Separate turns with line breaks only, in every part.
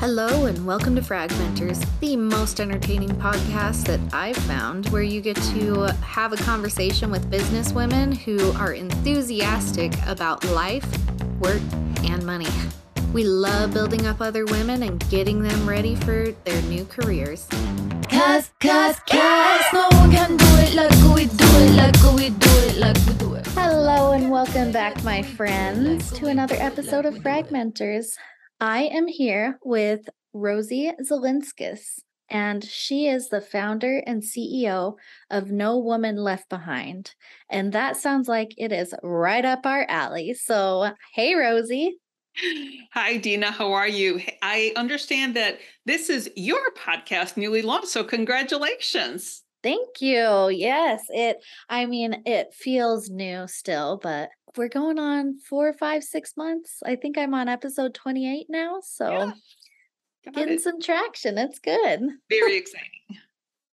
Hello, and welcome to Fragmenters, the most entertaining podcast that I've found where you get to have a conversation with business women who are enthusiastic about life, work, and money. We love building up other women and getting them ready for their new careers.
Cause, cause, cause, no one can do it like we do it, like we do it, like we do it.
Hello, and welcome back, my friends, to another episode of Fragmenters. I am here with Rosie Zilinskas, and she is the founder and CEO of No Woman Left Behind. And that sounds like it is right up our alley. So, hey, Rosie.
Hi, Dina. How are you? I understand that this is your podcast newly launched. So, congratulations.
Thank you. Yes, it, I mean, it feels new still, but we're going on four, five, six months. I think I'm on episode 28 now. So
Yeah,
getting
it.
some traction. That's good.
Very exciting.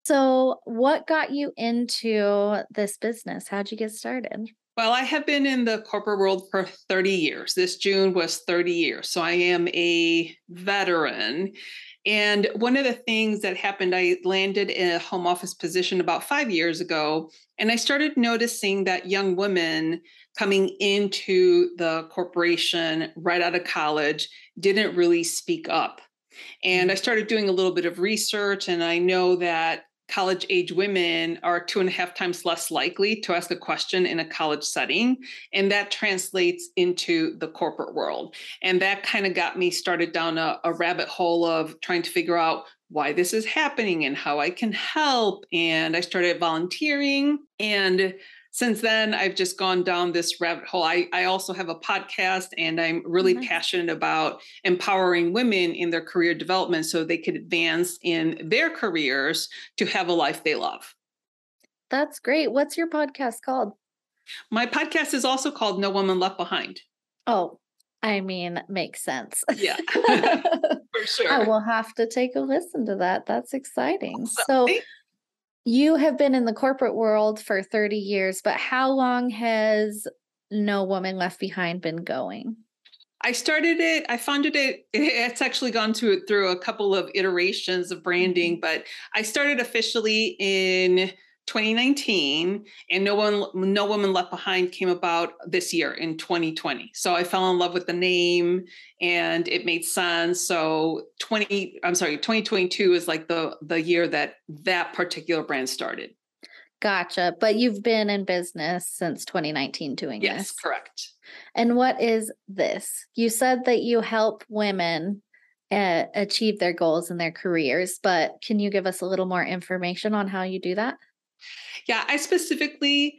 So, what got you into this business? How'd you get started?
Well, I have been in the corporate world for 30 years. This June was 30 years. So, I am a veteran. And one of the things that happened, I landed in a home office position about five years ago. And I started noticing that young women coming into the corporation right out of college didn't really speak up. And I mm-hmm. started doing a little bit of research, and I know that college age women are two and a half times less likely to ask a question in a college setting. And that translates into the corporate world. And that kind of got me started down a, a rabbit hole of trying to figure out why this is happening and how I can help. And I started volunteering. And since then, I've just gone down this rabbit hole. I, I also have a podcast, and I'm really
Nice.
passionate about empowering women in their career development so they could advance in their careers to have a life they love.
That's great. What's your podcast called?
My podcast is also called No Woman Left Behind.
Oh, I mean, makes sense.
Yeah, for sure.
I will have to take a listen to that. That's exciting.
So,
So, you have been in the corporate world for 30 years, but how long has No Woman Left Behind been going?
I started it, I founded it. It's actually gone to through a couple of iterations of branding, mm-hmm. but I started officially in 2019 and no one no woman left behind came about this year in 2020 so i fell in love with the name and it made sense so 20 i'm sorry 2022 is like the the year that that particular brand started
Gotcha. But you've been in business since 2019 doing this.
yes
this.
correct
And what is this? You said that you help women uh, achieve their goals in their careers, but can you give us a little more information on how you do that?
Yeah, I specifically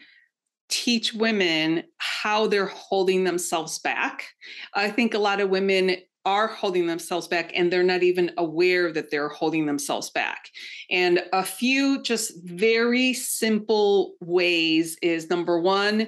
teach women how they're holding themselves back. I think a lot of women are holding themselves back and they're not even aware that they're holding themselves back. And a few just very simple ways is number one,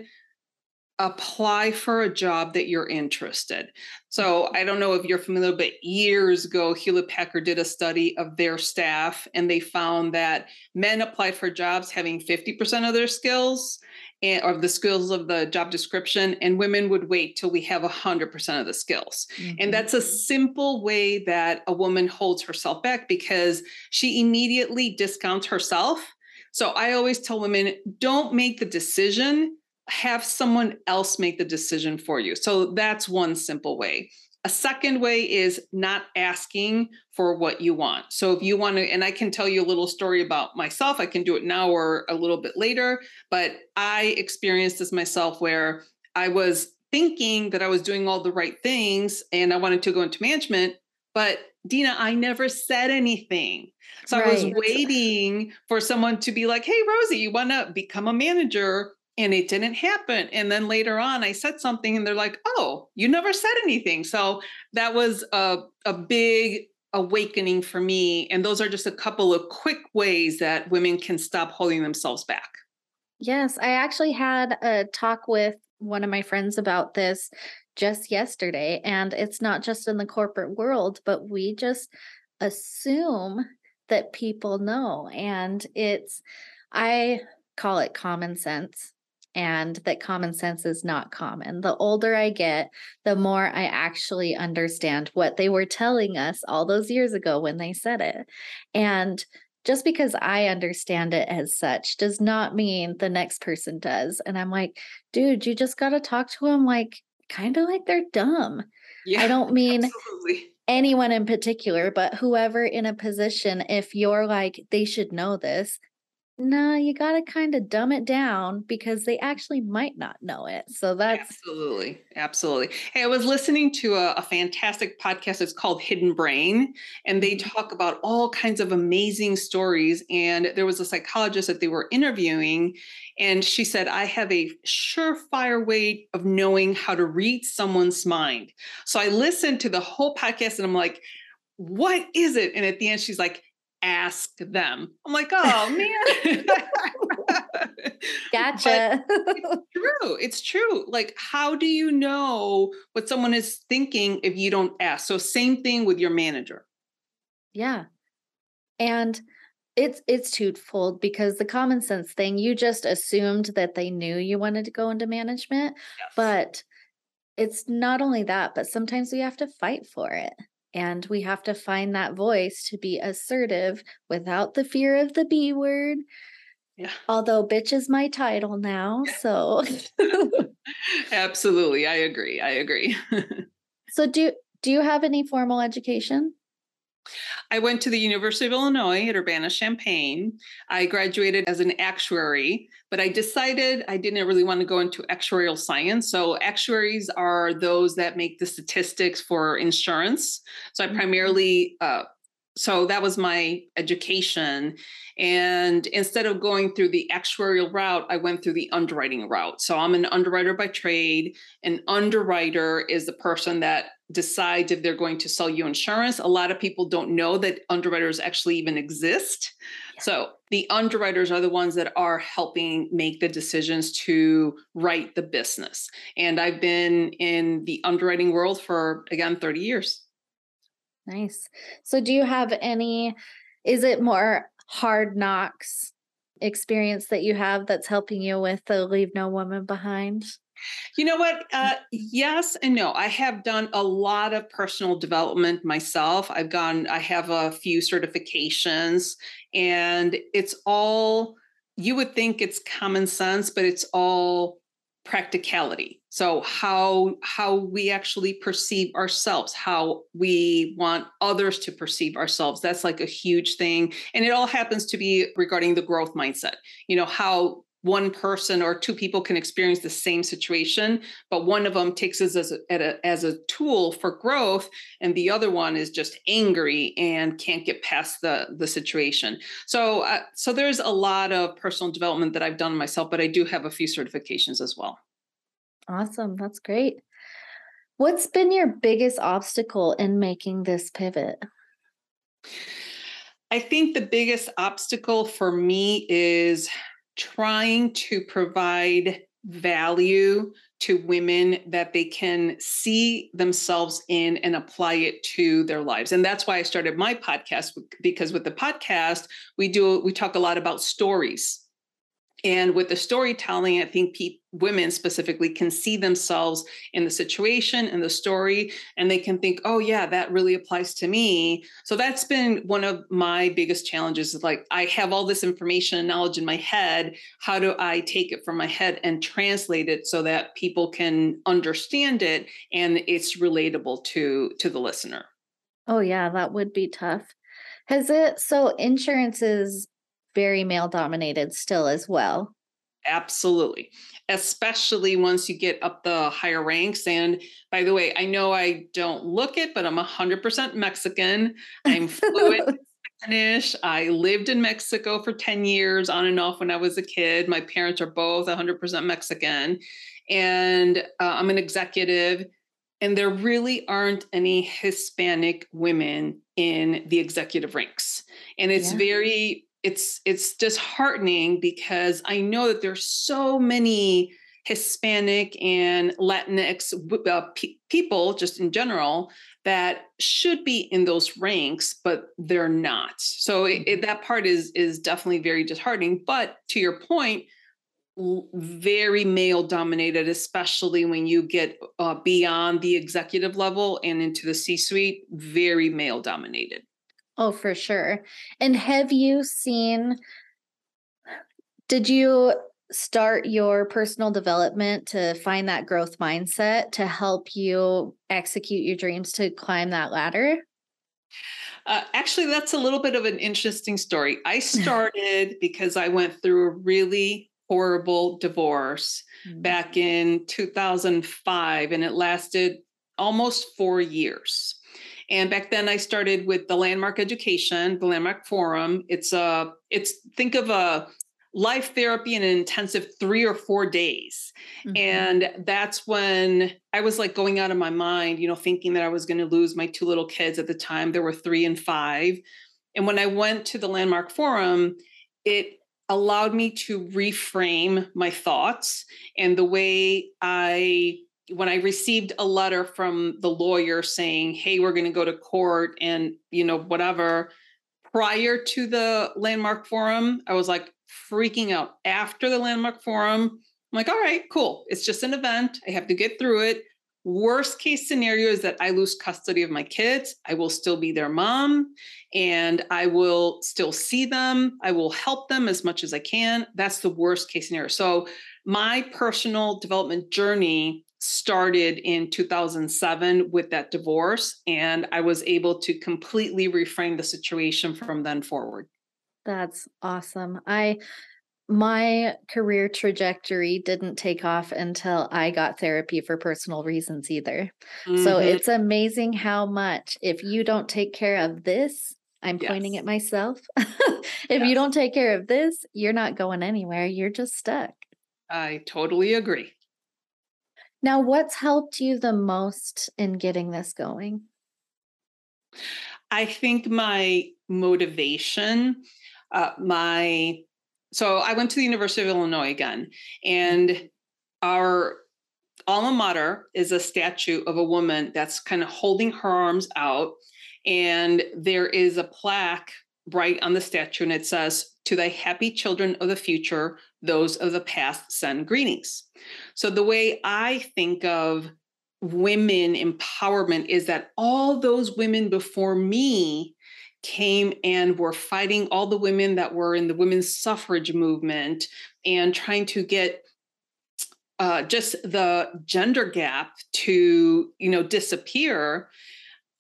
apply for a job that you're interested. So I don't know if you're familiar, but years ago, Hewlett Packard did a study of their staff, and they found that men applied for jobs having 50% of their skills and or the skills of the job description, and women would wait till we have 100% of the skills.
Mm-hmm.
And that's a simple way that a woman holds herself back because she immediately discounts herself. So I always tell women don't make the decision, have someone else make the decision for you. So that's one simple way. A second way is not asking for what you want. So if you want to, and I can tell you a little story about myself, I can do it now or a little bit later, but I experienced this myself where I was thinking that I was doing all the right things and I wanted to go into management, but Dina, I never said anything. So I was waiting for someone to be like, hey, Rosie, you want to become a manager? And it didn't happen. And then later on, I said something and they're like, oh, you never said anything. So that was a, a big awakening for me. And those are just a couple of quick ways that women can stop holding themselves back.
Yes, I actually had a talk with one of my friends about this just yesterday. And it's not just in the corporate world, but we just assume that people know. And it's, I call it common sense. And that common sense is not common. The older I get, the more I actually understand what they were telling us all those years ago when they said it. And just because I understand it as such does not mean the next person does. And I'm like, dude, you just got to talk to them like kind of like they're dumb.
Yeah,
I don't mean
absolutely.
anyone in particular, but whoever in a position, if you're like, they should know this, no, you got to kind of dumb it down because they actually might not know it. So that's
Absolutely. Absolutely. Hey, I was listening to a, a fantastic podcast. It's called Hidden Brain, and they
Mm-hmm.
talk about all kinds of amazing stories. And there was a psychologist that they were interviewing, and she said, I have a surefire way of knowing how to read someone's mind. So I listened to the whole podcast and I'm like, what is it? And at the end, she's like, ask them. I'm like, oh man.
Gotcha.
true. It's true. Like, how do you know what someone is thinking if you don't ask? So, same thing with your manager.
Yeah. And it's it's twofold because the common sense thing, you just assumed that they knew you wanted to go into management, but it's not only that, but sometimes we have to fight for it. And we have to find that voice to be assertive without the fear of the B word.
yeah,
Although bitch is my title now. So
absolutely. I agree. I agree.
so do do you have any formal education?
I went to the University of Illinois at Urbana Champaign. I graduated as an actuary, but I decided I didn't really want to go into actuarial science. So, actuaries are those that make the statistics for insurance. So, I
Mhm.
primarily, uh, so that was my education. And instead of going through the actuarial route, I went through the underwriting route. So, I'm an underwriter by trade. An underwriter is the person that decides if they're going to sell you insurance. A lot of people don't know that underwriters actually even exist.
Yeah.
So the underwriters are the ones that are helping make the decisions to write the business. And I've been in the underwriting world for, again, 30 years.
Nice. So do you have any is it more hard knocks experience that you have that's helping you with the leave no woman behind?
You know what? Uh, yes and no. I have done a lot of personal development myself. I've gone, I have a few certifications, and it's all, you would think it's common sense, but it's all practicality. So how how we actually perceive ourselves, how we want others to perceive ourselves. That's like a huge thing. And it all happens to be regarding the growth mindset. You know, how one person or two people can experience the same situation, but one of them takes this as a, a, as a tool for growth, and the other one is just angry and can't get past the the situation. So, uh, so there's a lot of personal development that I've done myself, but I do have a few certifications as well.
Awesome. That's great. What's been your biggest obstacle in making this pivot?
I think the biggest obstacle for me is trying to provide value to women that they can see themselves in and apply it to their lives. And that's why i started my podcast because with the podcast we do we talk a lot about stories and with the storytelling i think pe- women specifically can see themselves in the situation and the story and they can think oh yeah that really applies to me. So that's been one of my biggest challenges is like i have all this information and knowledge in my head. How do i take it from my head and translate it so that people can understand it and it's relatable to to the listener?
Oh yeah, that would be tough. Has it so insurance is very male dominated still as well.
Absolutely. Especially once you get up the higher ranks. And by the way, I know I don't look it, but I'm 100% Mexican. I'm fluent Spanish. I lived in Mexico for 10 years on and off when I was a kid. My parents are both 100% Mexican. And uh, I'm an executive. And there really aren't any Hispanic women in the executive ranks. And it's
Yeah.
very it's it's disheartening because I know that there's so many Hispanic and Latinx uh, pe- people, just in general, that should be in those ranks, but they're not. So it, it- that part is is definitely very disheartening. But to your point, very male dominated, especially when you get uh, beyond the executive level and into the C suite, very male dominated.
Oh, for sure. And have you seen, did you start your personal development to find that growth mindset to help you execute your dreams to climb that ladder?
Uh, actually, that's a little bit of an interesting story. I started because I went through a really horrible divorce mm-hmm. back in 2005, and it lasted almost four years. And back then, I started with the Landmark Education, the Landmark Forum. It's a, it's think of a life therapy in an intensive three or four days. Mm-hmm. And that's when I was like going out of my mind, you know, thinking that I was going to lose my two little kids at the time. There were three and five. And when I went to the Landmark Forum, it allowed me to reframe my thoughts and the way I when I received a letter from the lawyer saying, "Hey, we're going to go to court and, you know, whatever." Prior to the landmark forum, I was like freaking out. After the landmark forum, I'm like, "All right, cool. It's just an event. I have to get through it. Worst case scenario is that I lose custody of my kids. I will still be their mom and I will still see them. I will help them as much as I can. That's the worst case scenario. So, my personal development journey started in 2007 with that divorce, and I was able to completely reframe the situation from then forward.
That's awesome. I my career trajectory didn't take off until I got therapy for personal reasons either. Mm-hmm. So it's amazing how much, if you don't take care of this, I'm yes. pointing at myself. if yes. you don't take care of this, you're not going anywhere. You're just stuck.
I totally agree.
Now, what's helped you the most in getting this going?
I think my motivation, uh, my so I went to the University of Illinois again, and our alma mater is a statue of a woman that's kind of holding her arms out, and there is a plaque right on the statue, and it says, To the happy children of the future, those of the past send greetings. So the way I think of women empowerment is that all those women before me came and were fighting all the women that were in the women's suffrage movement and trying to get uh, just the gender gap to you know disappear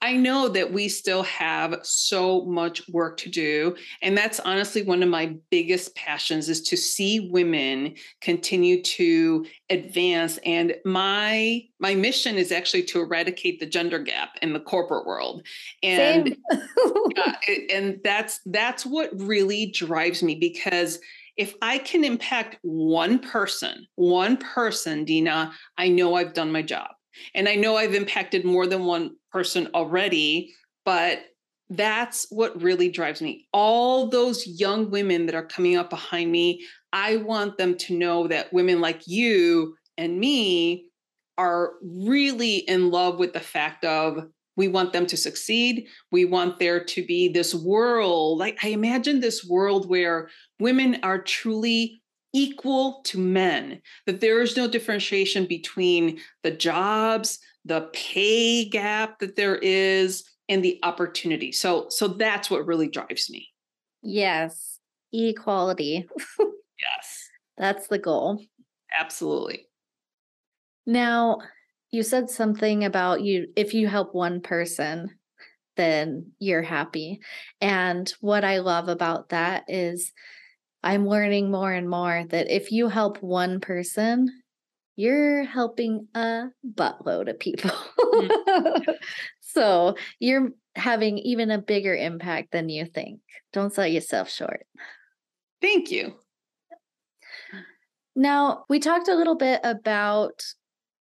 I know that we still have so much work to do. And that's honestly one of my biggest passions is to see women continue to advance. And my my mission is actually to eradicate the gender gap in the corporate world. And uh, and that's that's what really drives me because if I can impact one person, one person, Dina, I know I've done my job. And I know I've impacted more than one person already, but that's what really drives me. All those young women that are coming up behind me, I want them to know that women like you and me are really in love with the fact of we want them to succeed. We want there to be this world. Like I imagine this world where women are truly equal to men, that there is no differentiation between the jobs, the pay gap that there is, and the opportunity. So, so that's what really drives me.
Yes, equality.
yes.
That's the goal.
Absolutely.
Now, you said something about you if you help one person, then you're happy. And what I love about that is I'm learning more and more that if you help one person, you're helping a buttload of people. Mm-hmm. so you're having even a bigger impact than you think. Don't sell yourself short.
Thank you.
Now, we talked a little bit about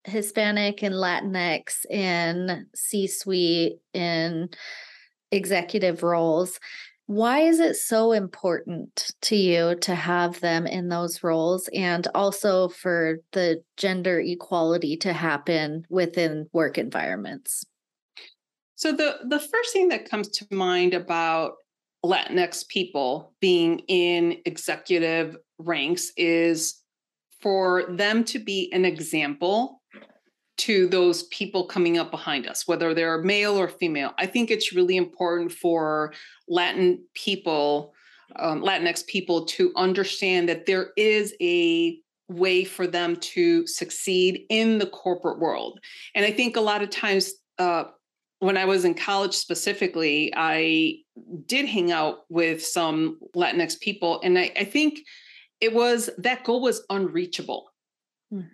Hispanic and Latinx in C suite in executive roles. Why is it so important to you to have them in those roles and also for the gender equality to happen within work environments?
So the the first thing that comes to mind about Latinx people being in executive ranks is for them to be an example to those people coming up behind us, whether they're male or female. I think it's really important for Latin people, um, Latinx people, to understand that there is a way for them to succeed in the corporate world. And I think a lot of times, uh, when I was in college specifically, I did hang out with some Latinx people, and I, I think it was that goal was unreachable. Mm-hmm.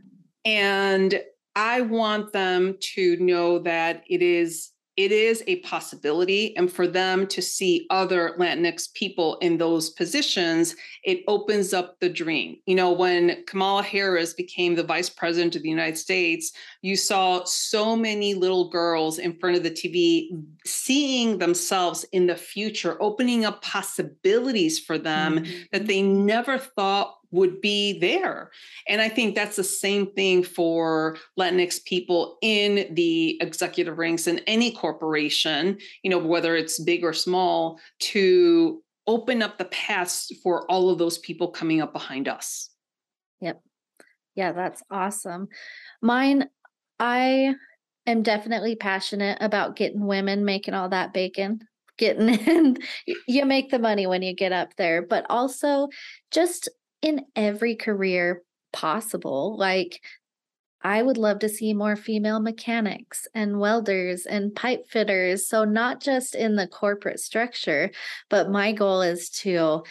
And I want them to know that it is it is a possibility and for them to see other latinx people in those positions it opens up the dream you know when kamala harris became the vice president of the united states you saw so many little girls in front of the tv seeing themselves in the future opening up possibilities for them mm-hmm. that they never thought would be there. And I think that's the same thing for Latinx people in the executive ranks in any corporation, you know, whether it's big or small, to open up the paths for all of those people coming up behind us.
Yep. Yeah, that's awesome. Mine, I am definitely passionate about getting women making all that bacon getting in you make the money when you get up there but also just in every career possible. Like, I would love to see more female mechanics and welders and pipe fitters. So, not just in the corporate structure, but my goal is to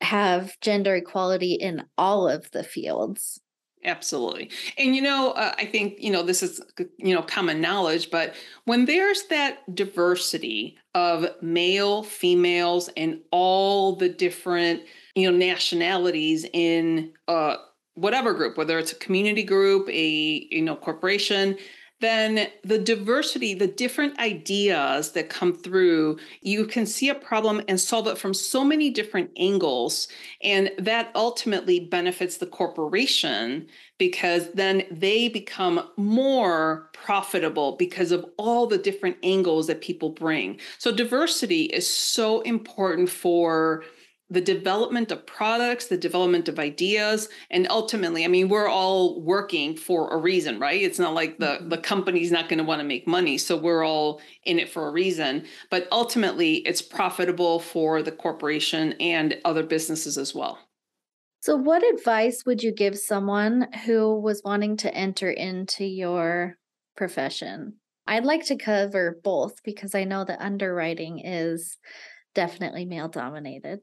have gender equality in all of the fields.
Absolutely. And, you know, uh, I think, you know, this is, you know, common knowledge, but when there's that diversity of male, females, and all the different you know nationalities in uh, whatever group whether it's a community group a you know corporation then the diversity the different ideas that come through you can see a problem and solve it from so many different angles. And that ultimately benefits the corporation because then they become more profitable because of all the different angles that people bring. So diversity is so important for the development of products, the development of ideas, and ultimately, I mean, we're all working for a reason, right? It's not like the mm-hmm. the company's not going to want to make money, so we're all in it for a reason. But ultimately, it's profitable for the corporation and other businesses as well.
So, what advice would you give someone who was wanting to enter into your profession? I'd like to cover both because I know that underwriting is definitely male dominated.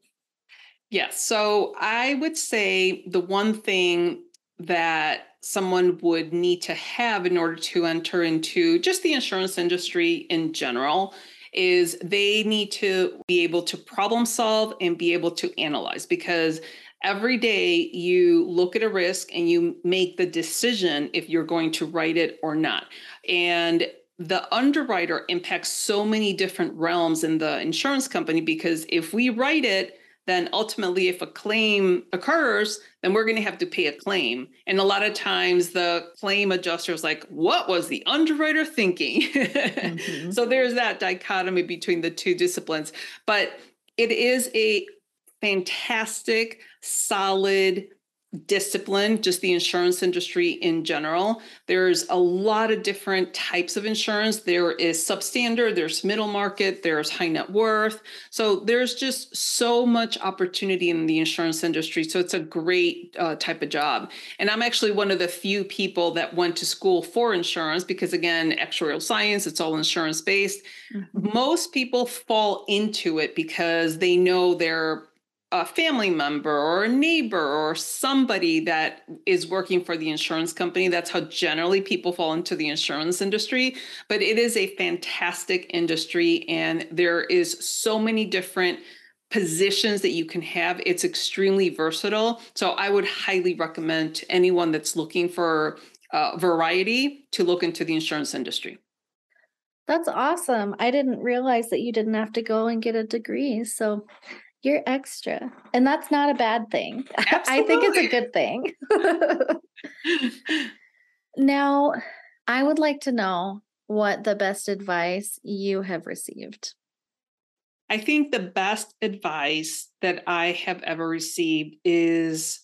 Yes. So I would say the one thing that someone would need to have in order to enter into just the insurance industry in general is they need to be able to problem solve and be able to analyze because every day you look at a risk and you make the decision if you're going to write it or not. And the underwriter impacts so many different realms in the insurance company because if we write it, then ultimately if a claim occurs then we're going to have to pay a claim. And a lot of times the claim adjuster is like what was the underwriter thinking? Mm-hmm. so there's that dichotomy between the two disciplines. But it is a fantastic solid discipline, just the insurance industry in general. There's a lot of different types of insurance. There is substandard, there's middle market, there's high net worth. So there's just so much opportunity in the insurance industry. So it's a great uh, type of job. And I'm actually one of the few people that went to school for insurance because, again, actuarial science, it's all insurance based. Mm-hmm. Most people fall into it because they know they're a family member or a neighbor or somebody that is working for the insurance company. That's how generally people fall into the insurance industry. But it is a fantastic industry, and there is so many different positions that you can have. It's extremely versatile. So I would highly recommend to anyone that's looking for uh, variety to look into the insurance industry.
That's awesome. I didn't realize that you didn't have to go and get a degree. So you're extra. And that's not a bad thing. I think it's a good thing. now, I would like to know what the best advice you have received.
I think the best advice that I have ever received is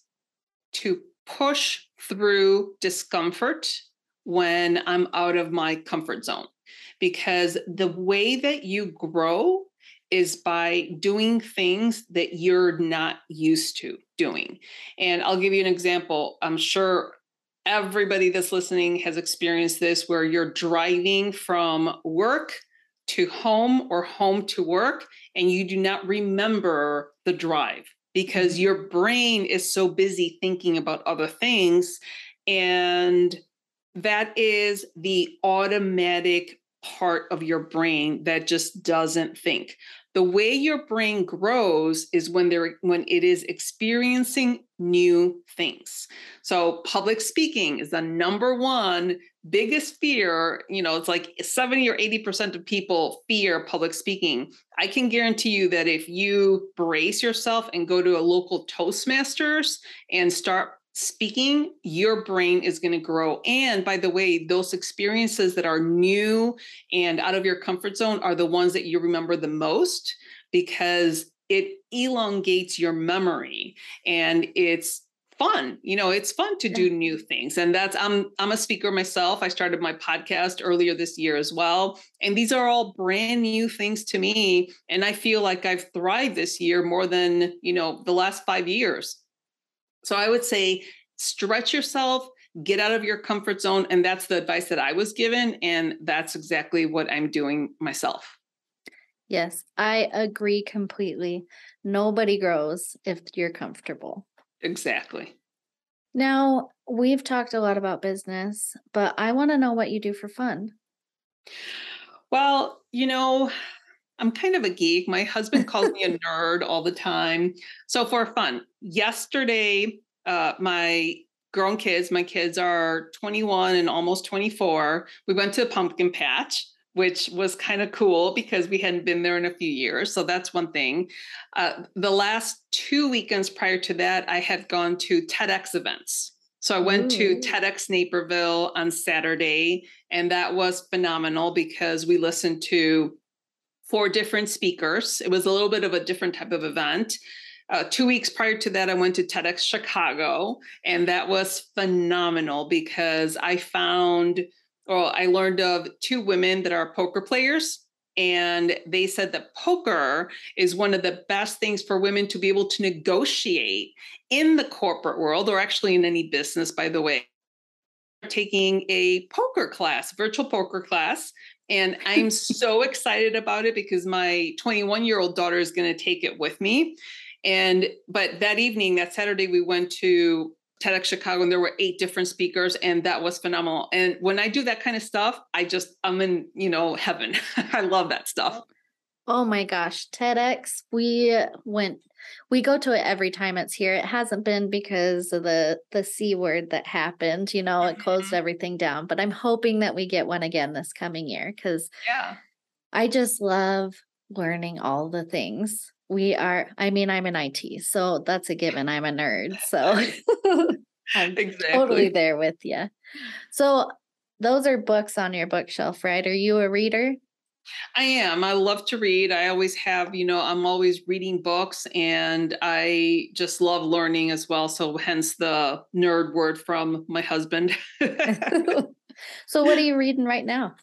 to push through discomfort when I'm out of my comfort zone because the way that you grow is by doing things that you're not used to doing. And I'll give you an example. I'm sure everybody that's listening has experienced this where you're driving from work to home or home to work and you do not remember the drive because mm-hmm. your brain is so busy thinking about other things and that is the automatic part of your brain that just doesn't think. The way your brain grows is when they're when it is experiencing new things. So public speaking is the number one biggest fear you know it's like 70 or 80% of people fear public speaking. I can guarantee you that if you brace yourself and go to a local toastmasters and start speaking, your brain is going to grow. And by the way, those experiences that are new and out of your comfort zone are the ones that you remember the most because it elongates your memory and it's fun you know it's fun to do new things. And that's i'm i'm a speaker myself. I started my podcast earlier this year as well. And these are all brand new things to me. And i feel like i've thrived this year more than you know the last 5 years so I would say stretch yourself, get out of your comfort zone. And that's the advice that I was given. And that's exactly what I'm doing myself.
Yes, I agree completely. Nobody grows if you're comfortable.
Exactly.
Now, we've talked a lot about business, but I want to know what you do for fun.
Well, you know, I'm kind of a geek. My husband calls me a nerd all the time. So for fun, yesterday, uh, my grown kids, my kids are 21 and almost 24. We went to a pumpkin patch, which was kind of cool because we hadn't been there in a few years. So that's one thing. Uh, the last two weekends prior to that, I had gone to TEDx events. So I went Ooh. to TEDx Naperville on Saturday, and that was phenomenal because we listened to four different speakers. It was a little bit of a different type of event. Uh, two weeks prior to that, I went to TEDx Chicago, and that was phenomenal because I found, or I learned of two women that are poker players. And they said that poker is one of the best things for women to be able to negotiate in the corporate world, or actually in any business, by the way taking a poker class, virtual poker class, and I'm so excited about it because my 21 year old daughter is going to take it with me. And, but that evening, that Saturday, we went to TEDx Chicago and there were eight different speakers and that was phenomenal. And when I do that kind of stuff, I just, I'm in, you know, heaven. I love that stuff.
Oh my gosh, TEDx, we went we go to it every time it's here. It hasn't been because of the the C word that happened, you know, it closed mm-hmm. everything down, but I'm hoping that we get one again this coming year cuz
Yeah.
I just love learning all the things. We are I mean, I'm in IT, so that's a given. I'm a nerd. So I'm exactly. totally there with you. So those are books on your bookshelf, right? Are you a reader?
I am. I love to read. I always have, you know, I'm always reading books and I just love learning as well. So, hence the nerd word from my husband.
so, what are you reading right now?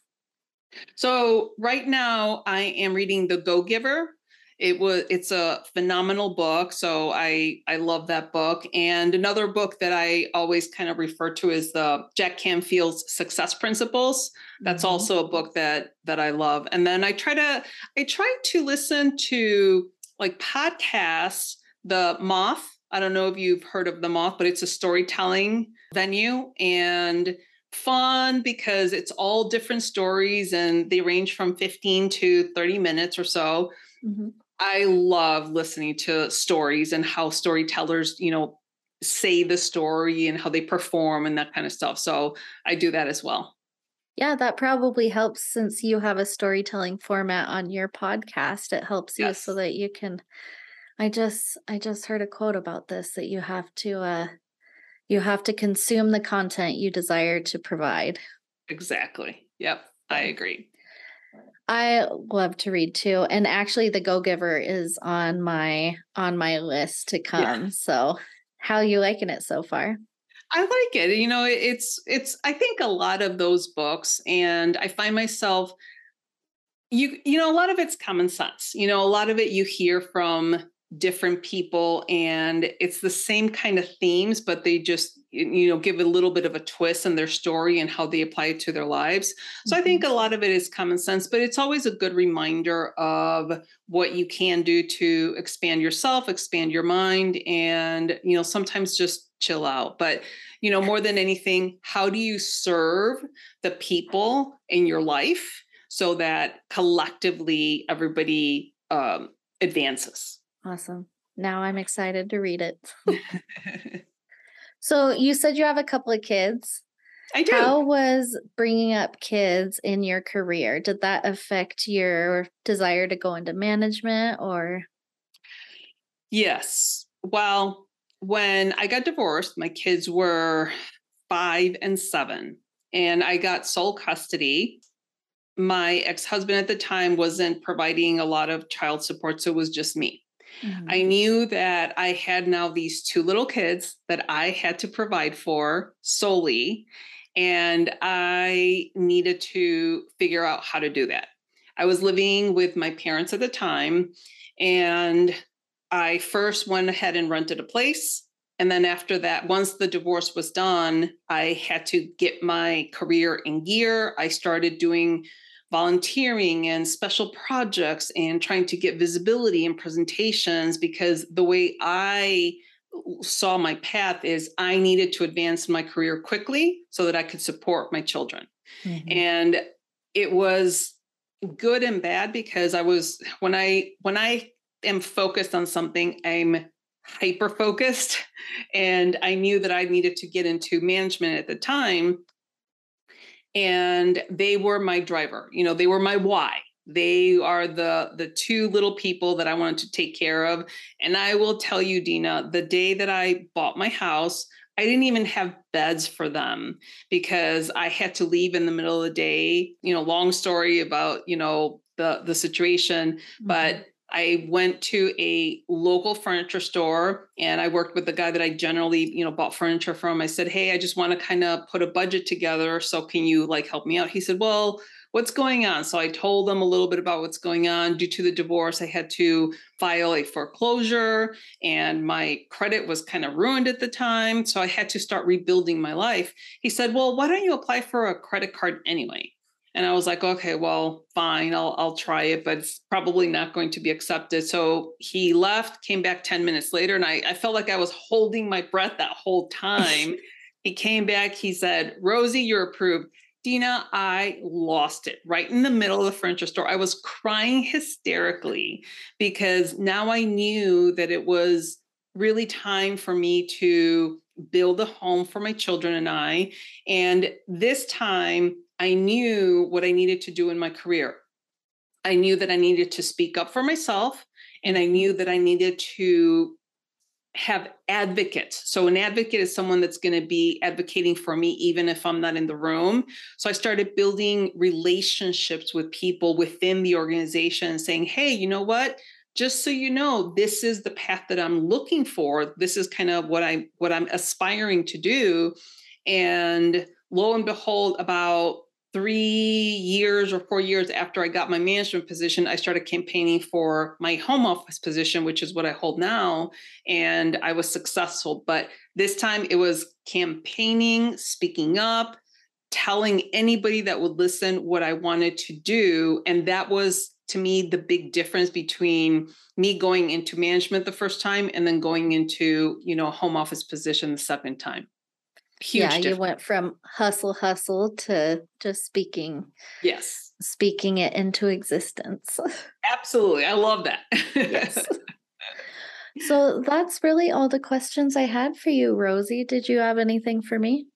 So, right now, I am reading The Go Giver it was it's a phenomenal book so i i love that book and another book that i always kind of refer to is the jack canfield's success principles that's mm-hmm. also a book that that i love and then i try to i try to listen to like podcasts the moth i don't know if you've heard of the moth but it's a storytelling venue and fun because it's all different stories and they range from 15 to 30 minutes or so mm-hmm. I love listening to stories and how storytellers, you know, say the story and how they perform and that kind of stuff. So I do that as well.
Yeah, that probably helps since you have a storytelling format on your podcast. It helps you yes. so that you can I just I just heard a quote about this that you have to uh you have to consume the content you desire to provide.
Exactly. Yep, I agree.
I love to read too. And actually the Go Giver is on my on my list to come. Yeah. So how are you liking it so far?
I like it. You know, it's it's I think a lot of those books and I find myself you you know a lot of it's common sense. You know, a lot of it you hear from different people and it's the same kind of themes but they just you know give a little bit of a twist in their story and how they apply it to their lives so mm-hmm. i think a lot of it is common sense but it's always a good reminder of what you can do to expand yourself expand your mind and you know sometimes just chill out but you know more than anything how do you serve the people in your life so that collectively everybody um, advances
Awesome. Now I'm excited to read it. so you said you have a couple of kids.
I do.
How was bringing up kids in your career? Did that affect your desire to go into management or?
Yes. Well, when I got divorced, my kids were five and seven, and I got sole custody. My ex husband at the time wasn't providing a lot of child support, so it was just me. Mm-hmm. I knew that I had now these two little kids that I had to provide for solely, and I needed to figure out how to do that. I was living with my parents at the time, and I first went ahead and rented a place. And then after that, once the divorce was done, I had to get my career in gear. I started doing volunteering and special projects and trying to get visibility and presentations because the way I saw my path is I needed to advance my career quickly so that I could support my children. Mm-hmm. And it was good and bad because I was when I when I am focused on something, I'm hyper focused and I knew that I needed to get into management at the time and they were my driver you know they were my why. They are the the two little people that i wanted to take care of. And i will tell you dina the day that i bought my house i didn't even have beds for them because i had to leave in the middle of the day. You know long story about you know the the situation mm-hmm. but I went to a local furniture store and I worked with the guy that I generally, you know, bought furniture from. I said, "Hey, I just want to kind of put a budget together, so can you like help me out?" He said, "Well, what's going on?" So I told them a little bit about what's going on. Due to the divorce, I had to file a foreclosure and my credit was kind of ruined at the time, so I had to start rebuilding my life. He said, "Well, why don't you apply for a credit card anyway?" And I was like, okay, well, fine, I'll I'll try it, but it's probably not going to be accepted. So he left, came back 10 minutes later, and I, I felt like I was holding my breath that whole time. he came back, he said, Rosie, you're approved. Dina, I lost it right in the middle of the furniture store. I was crying hysterically because now I knew that it was really time for me to build a home for my children and I. And this time, I knew what I needed to do in my career. I knew that I needed to speak up for myself, and I knew that I needed to have advocates. So, an advocate is someone that's going to be advocating for me, even if I'm not in the room. So, I started building relationships with people within the organization saying, hey, you know what? Just so you know, this is the path that I'm looking for. This is kind of what i'm what I'm aspiring to do. And lo and behold, about three years or four years after I got my management position, I started campaigning for my home office position, which is what I hold now. And I was successful. But this time it was campaigning, speaking up, telling anybody that would listen what I wanted to do. And that was to me the big difference between me going into management the first time and then going into you know home office position the second time
Huge yeah, difference. you went from hustle, hustle to just speaking.
Yes.
Speaking it into existence.
Absolutely. I love that. yes.
So that's really all the questions I had for you, Rosie. Did you have anything for me?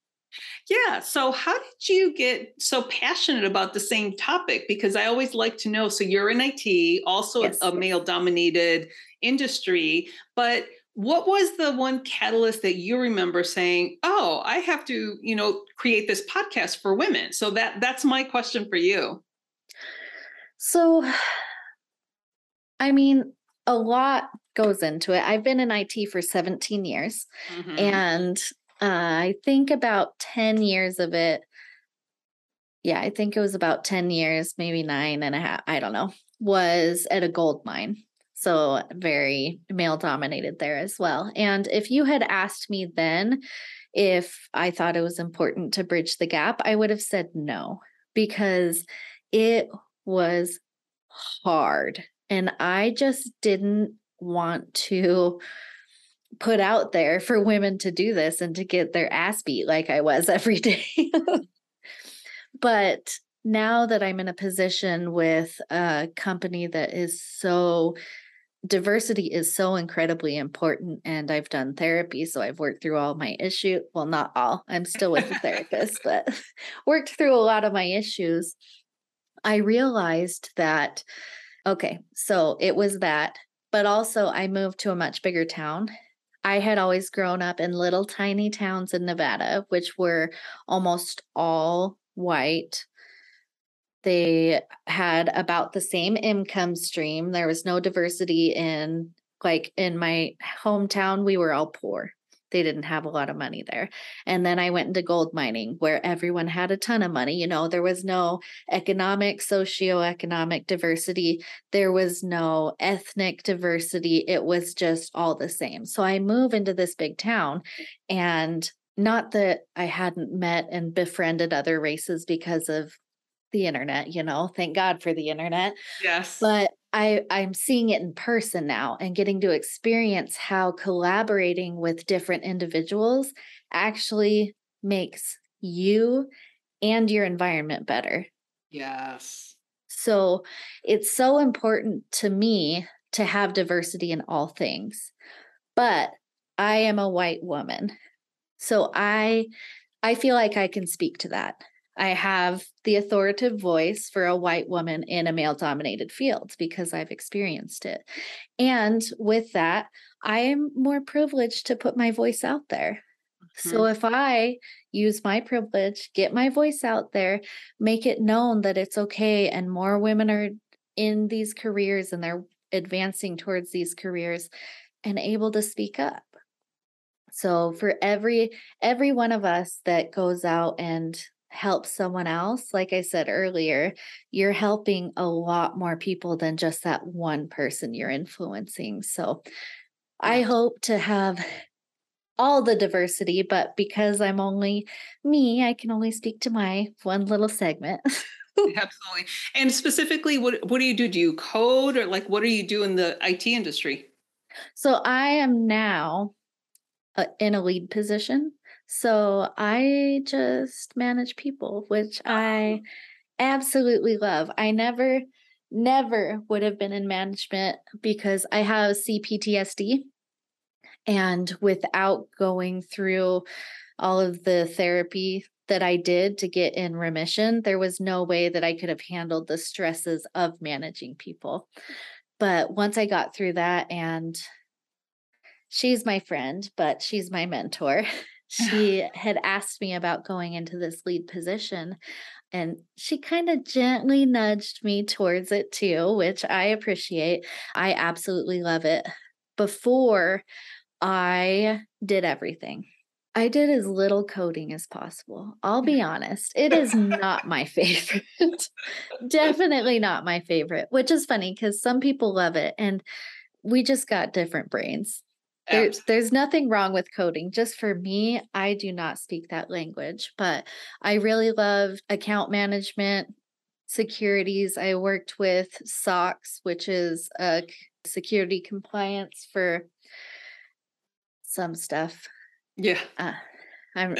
Yeah. So, how did you get so passionate about the same topic? Because I always like to know. So, you're in IT, also yes. a male dominated industry, but what was the one catalyst that you remember saying oh i have to you know create this podcast for women so that that's my question for you
so i mean a lot goes into it i've been in it for 17 years mm-hmm. and Uh, I think about 10 years of it. Yeah, I think it was about 10 years, maybe nine and a half. I don't know. Was at a gold mine. So very male dominated there as well. And if you had asked me then if I thought it was important to bridge the gap, I would have said no because it was hard. And I just didn't want to put out there for women to do this and to get their ass beat like I was every day. but now that I'm in a position with a company that is so diversity is so incredibly important and I've done therapy so I've worked through all my issue well not all I'm still with a therapist but worked through a lot of my issues I realized that okay so it was that but also I moved to a much bigger town I had always grown up in little tiny towns in Nevada, which were almost all white. They had about the same income stream. There was no diversity in, like, in my hometown, we were all poor they didn't have a lot of money there. And then I went into gold mining where everyone had a ton of money. You know, there was no economic, socioeconomic diversity, there was no ethnic diversity. It was just all the same. So I move into this big town and not that I hadn't met and befriended other races because of the internet, you know, thank God for the internet.
Yes.
But I, I'm seeing it in person now and getting to experience how collaborating with different individuals actually makes you and your environment better.
Yes.
So it's so important to me to have diversity in all things. But I am a white woman. So I I feel like I can speak to that. I have the authoritative voice for a white woman in a male dominated field because I've experienced it. And with that, I am more privileged to put my voice out there. Mm-hmm. So if I use my privilege, get my voice out there, make it known that it's okay, and more women are in these careers and they're advancing towards these careers and able to speak up. So for every every one of us that goes out and help someone else, like I said earlier, you're helping a lot more people than just that one person you're influencing. So I hope to have all the diversity, but because I'm only me, I can only speak to my one little segment.
Absolutely. And specifically, what what do you do? Do you code or like what do you do in the IT industry?
So I am now uh, in a lead position. So I just manage people, which I absolutely love. I never, never would have been in management because I have CPTSD. And without going through all of the therapy that I did to get in remission, there was no way that I could have handled the stresses of managing people. But once I got through that, and she's my friend, but she's my mentor. she had asked me about going into this lead position and she kind of gently nudged me towards it too, which I appreciate. I absolutely love it. Before I did everything, I did as little coding as possible. I'll be honest, it is not my favorite. Definitely not my favorite, which is funny because some people love it and we just got different brains. There's there's nothing wrong with coding. Just for me, I do not speak that language, but I really love account management, securities. I worked with SOX, which is a security compliance for some stuff.
Yeah.
Uh, I'm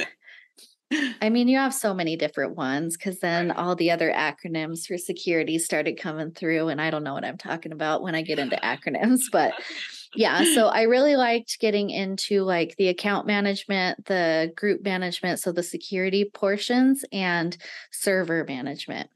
I mean, you have so many different ones because then all the other acronyms for security started coming through, and I don't know what I'm talking about when I get into acronyms, but yeah. So I really liked getting into like the account management, the group management, so the security portions, and server management.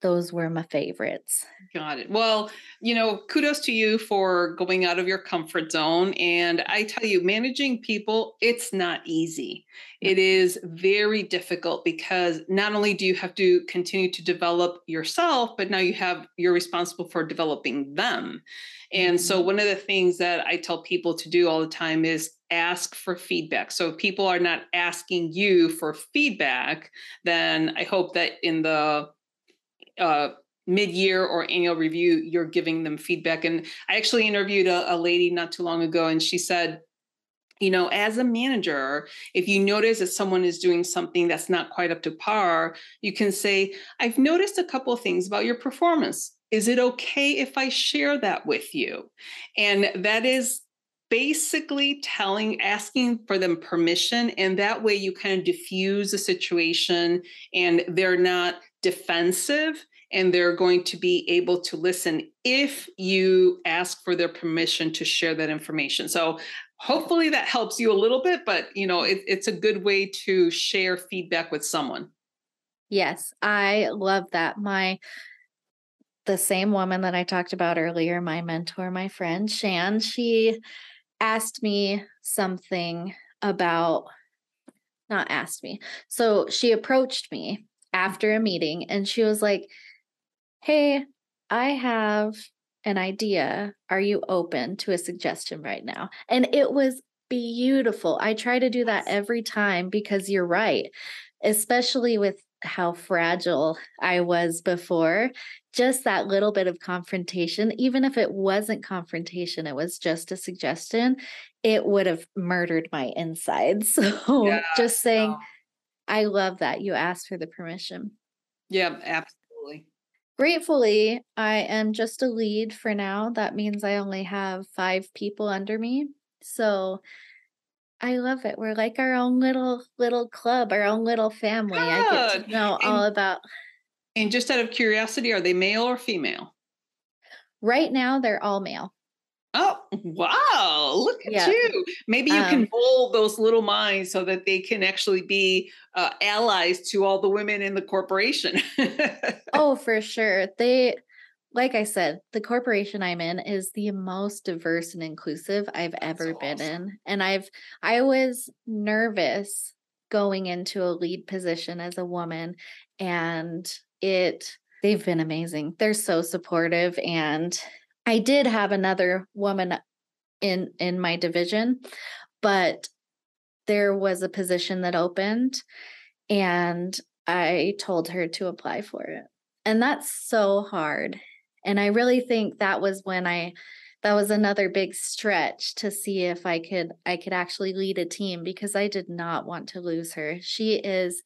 Those were my favorites.
Got it. Well, you know, kudos to you for going out of your comfort zone. And I tell you, managing people, it's not easy. It is very difficult because not only do you have to continue to develop yourself, but now you have you're responsible for developing them. And so
Mhm.
one of the things that I tell people to do all the time is ask for feedback. So if people are not asking you for feedback, then I hope that in the uh, mid-year or annual review you're giving them feedback. And i actually interviewed a, a lady not too long ago and she said you know as a manager if you notice that someone is doing something that's not quite up to par you can say i've noticed a couple of things about your performance. Is it okay if i share that with you and that is basically telling asking for them permission and that way you kind of diffuse the situation and they're not defensive and they're going to be able to listen if you ask for their permission to share that information so hopefully that helps you a little bit but you know it, it's a good way to share feedback with someone
Yes, I love that. My the same woman that I talked about earlier, my mentor, my friend Shan, she asked me something about not asked me. So she approached me after a meeting and she was like, "Hey, I have an idea. Are you open to a suggestion right now?" And it was beautiful. I try to do that every time because you're right, especially with how fragile I was before. Just that little bit of confrontation, even if it wasn't confrontation, it was just a suggestion, it would have murdered my insides. So
Yeah,
just saying,
no.
I love that you asked for the permission.
yeah absolutely
Gratefully, I am just a lead for now. That means I only have five people under me. So I love it. We're like our own little little club, our own little family. I get to know all
And-
about
and just out of curiosity are they male or female
right now they're all male.
Oh, wow. Look at
Yeah.
you. Maybe you
Um,
can mold those little minds so that they can actually be uh, allies to all the women in the corporation.
Oh, for sure. They like I said, the corporation I'm in is the most diverse and inclusive I've ever been in. And I've I was nervous going into a lead position as a woman and it they've been amazing. They're so supportive and I did have another woman in in my division, but there was a position that opened and I told her to apply for it. And that's so hard. And I really think that was when I that was another big stretch to see if I could I could actually lead a team because I did not want to lose her. She is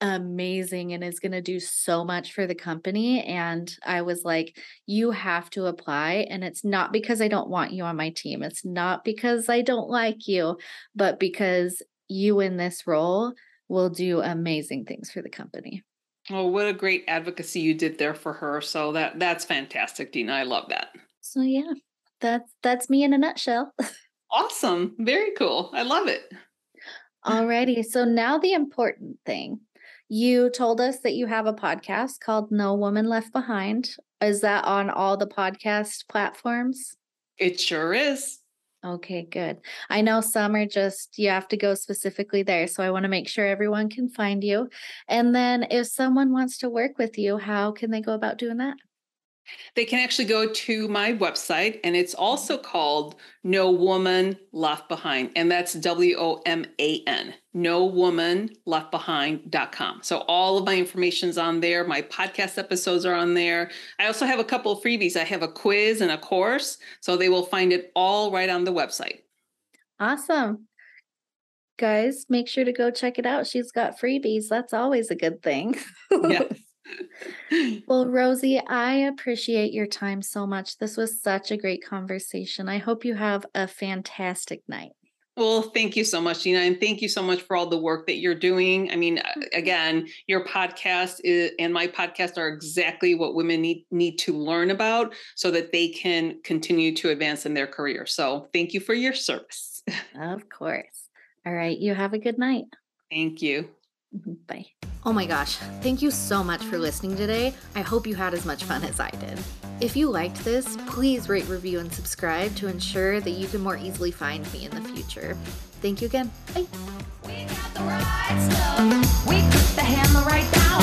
amazing and is going to do so much for the company and I was like you have to apply and it's not because I don't want you on my team. It's not because I don't like you, but because you in this role will do amazing things for the company.
oh, what a great advocacy you did there for her. So that that's fantastic, Dina. I love that.
So yeah, that's that's me in a nutshell.
Awesome. Very cool. I love it.
Alrighty, so now the important thing. You told us that you have a podcast called No Woman Left Behind. Is that on all the podcast platforms?
It sure is.
Okay, good. I know some are just you have to go specifically there, so I want to make sure everyone can find you. And then if someone wants to work with you, how can they go about doing that?
They can actually go to my website and it's also mm-hmm. called No Woman Left Behind. And that's W O M A N, no woman left behind.com. So all of my information's on there. My podcast episodes are on there. I also have a couple of freebies. I have a quiz and a course. So they will find it all right on the website.
Awesome. Guys, make sure to go check it out. She's got freebies. That's always a good thing.
Yes.
Well, Rosie, I appreciate your time so much. This was such a great conversation. I hope you have a fantastic night.
Well, thank you so much, Gina, and thank you so much for all the work that you're doing. I mean, uh, again, your podcast is, and my podcast are exactly what women need need to learn about so that they can continue to advance in their career. So, thank you for your service.
Of course. All right. You have a good night.
Thank you.
Mm-hmm. Bye.
Oh my gosh, thank you so much for listening today. I hope you had as much fun as I did. If you liked this, please rate, review, and subscribe to ensure that you can more easily find me in the future. Thank you again. Bye.
We got the right stuff. We put the hammer right down.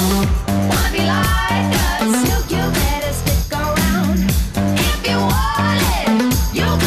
Wanna be like us? You, you better stick around. If you want it, you